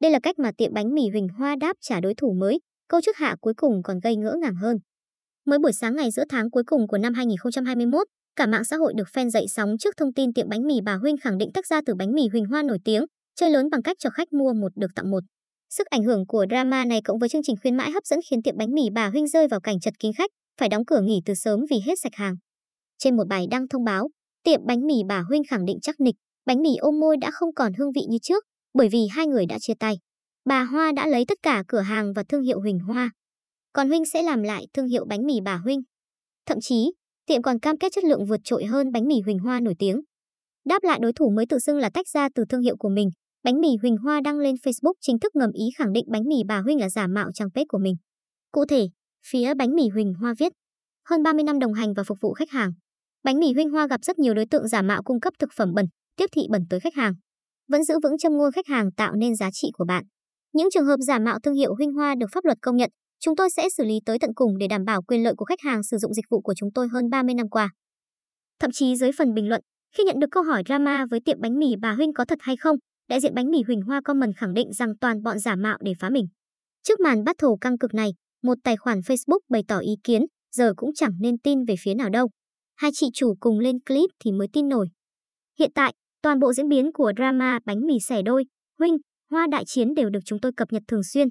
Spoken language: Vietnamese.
Đây là cách mà tiệm bánh mì Huỳnh Hoa đáp trả đối thủ mới, câu trước hạ cuối cùng còn gây ngỡ ngàng hơn. Mới buổi sáng ngày giữa tháng cuối cùng của năm 2021, cả mạng xã hội được fan dậy sóng trước thông tin tiệm bánh mì bà Huynh khẳng định tách ra từ bánh mì Huỳnh Hoa nổi tiếng, chơi lớn bằng cách cho khách mua một được tặng một. Sức ảnh hưởng của drama này cộng với chương trình khuyến mãi hấp dẫn khiến tiệm bánh mì bà Huynh rơi vào cảnh chật kín khách, phải đóng cửa nghỉ từ sớm vì hết sạch hàng. Trên một bài đăng thông báo, tiệm bánh mì bà Huynh khẳng định chắc nịch, bánh mì ôm môi đã không còn hương vị như trước, bởi vì hai người đã chia tay. Bà Hoa đã lấy tất cả cửa hàng và thương hiệu Huỳnh Hoa. Còn Huynh sẽ làm lại thương hiệu bánh mì bà Huynh. Thậm chí, tiệm còn cam kết chất lượng vượt trội hơn bánh mì Huỳnh Hoa nổi tiếng. Đáp lại đối thủ mới tự xưng là tách ra từ thương hiệu của mình, bánh mì Huỳnh Hoa đăng lên Facebook chính thức ngầm ý khẳng định bánh mì bà Huynh là giả mạo trang page của mình. Cụ thể, phía bánh mì Huỳnh Hoa viết: hơn 30 năm đồng hành và phục vụ khách hàng. Bánh mì Huỳnh Hoa gặp rất nhiều đối tượng giả mạo cung cấp thực phẩm bẩn, tiếp thị bẩn tới khách hàng. Vẫn giữ vững châm ngôn khách hàng tạo nên giá trị của bạn. Những trường hợp giả mạo thương hiệu Huỳnh Hoa được pháp luật công nhận, chúng tôi sẽ xử lý tới tận cùng để đảm bảo quyền lợi của khách hàng sử dụng dịch vụ của chúng tôi hơn 30 năm qua. Thậm chí dưới phần bình luận, khi nhận được câu hỏi drama với tiệm bánh mì bà Huynh có thật hay không, đại diện bánh mì Huỳnh Hoa comment khẳng định rằng toàn bọn giả mạo để phá mình. Trước màn bắt battle căng cực này, một tài khoản Facebook bày tỏ ý kiến, giờ cũng chẳng nên tin về phía nào đâu. Hai chị chủ cùng lên clip thì mới tin nổi. Hiện tại, toàn bộ diễn biến của drama bánh mì xẻ đôi, huynh, hoa đại chiến đều được chúng tôi cập nhật thường xuyên.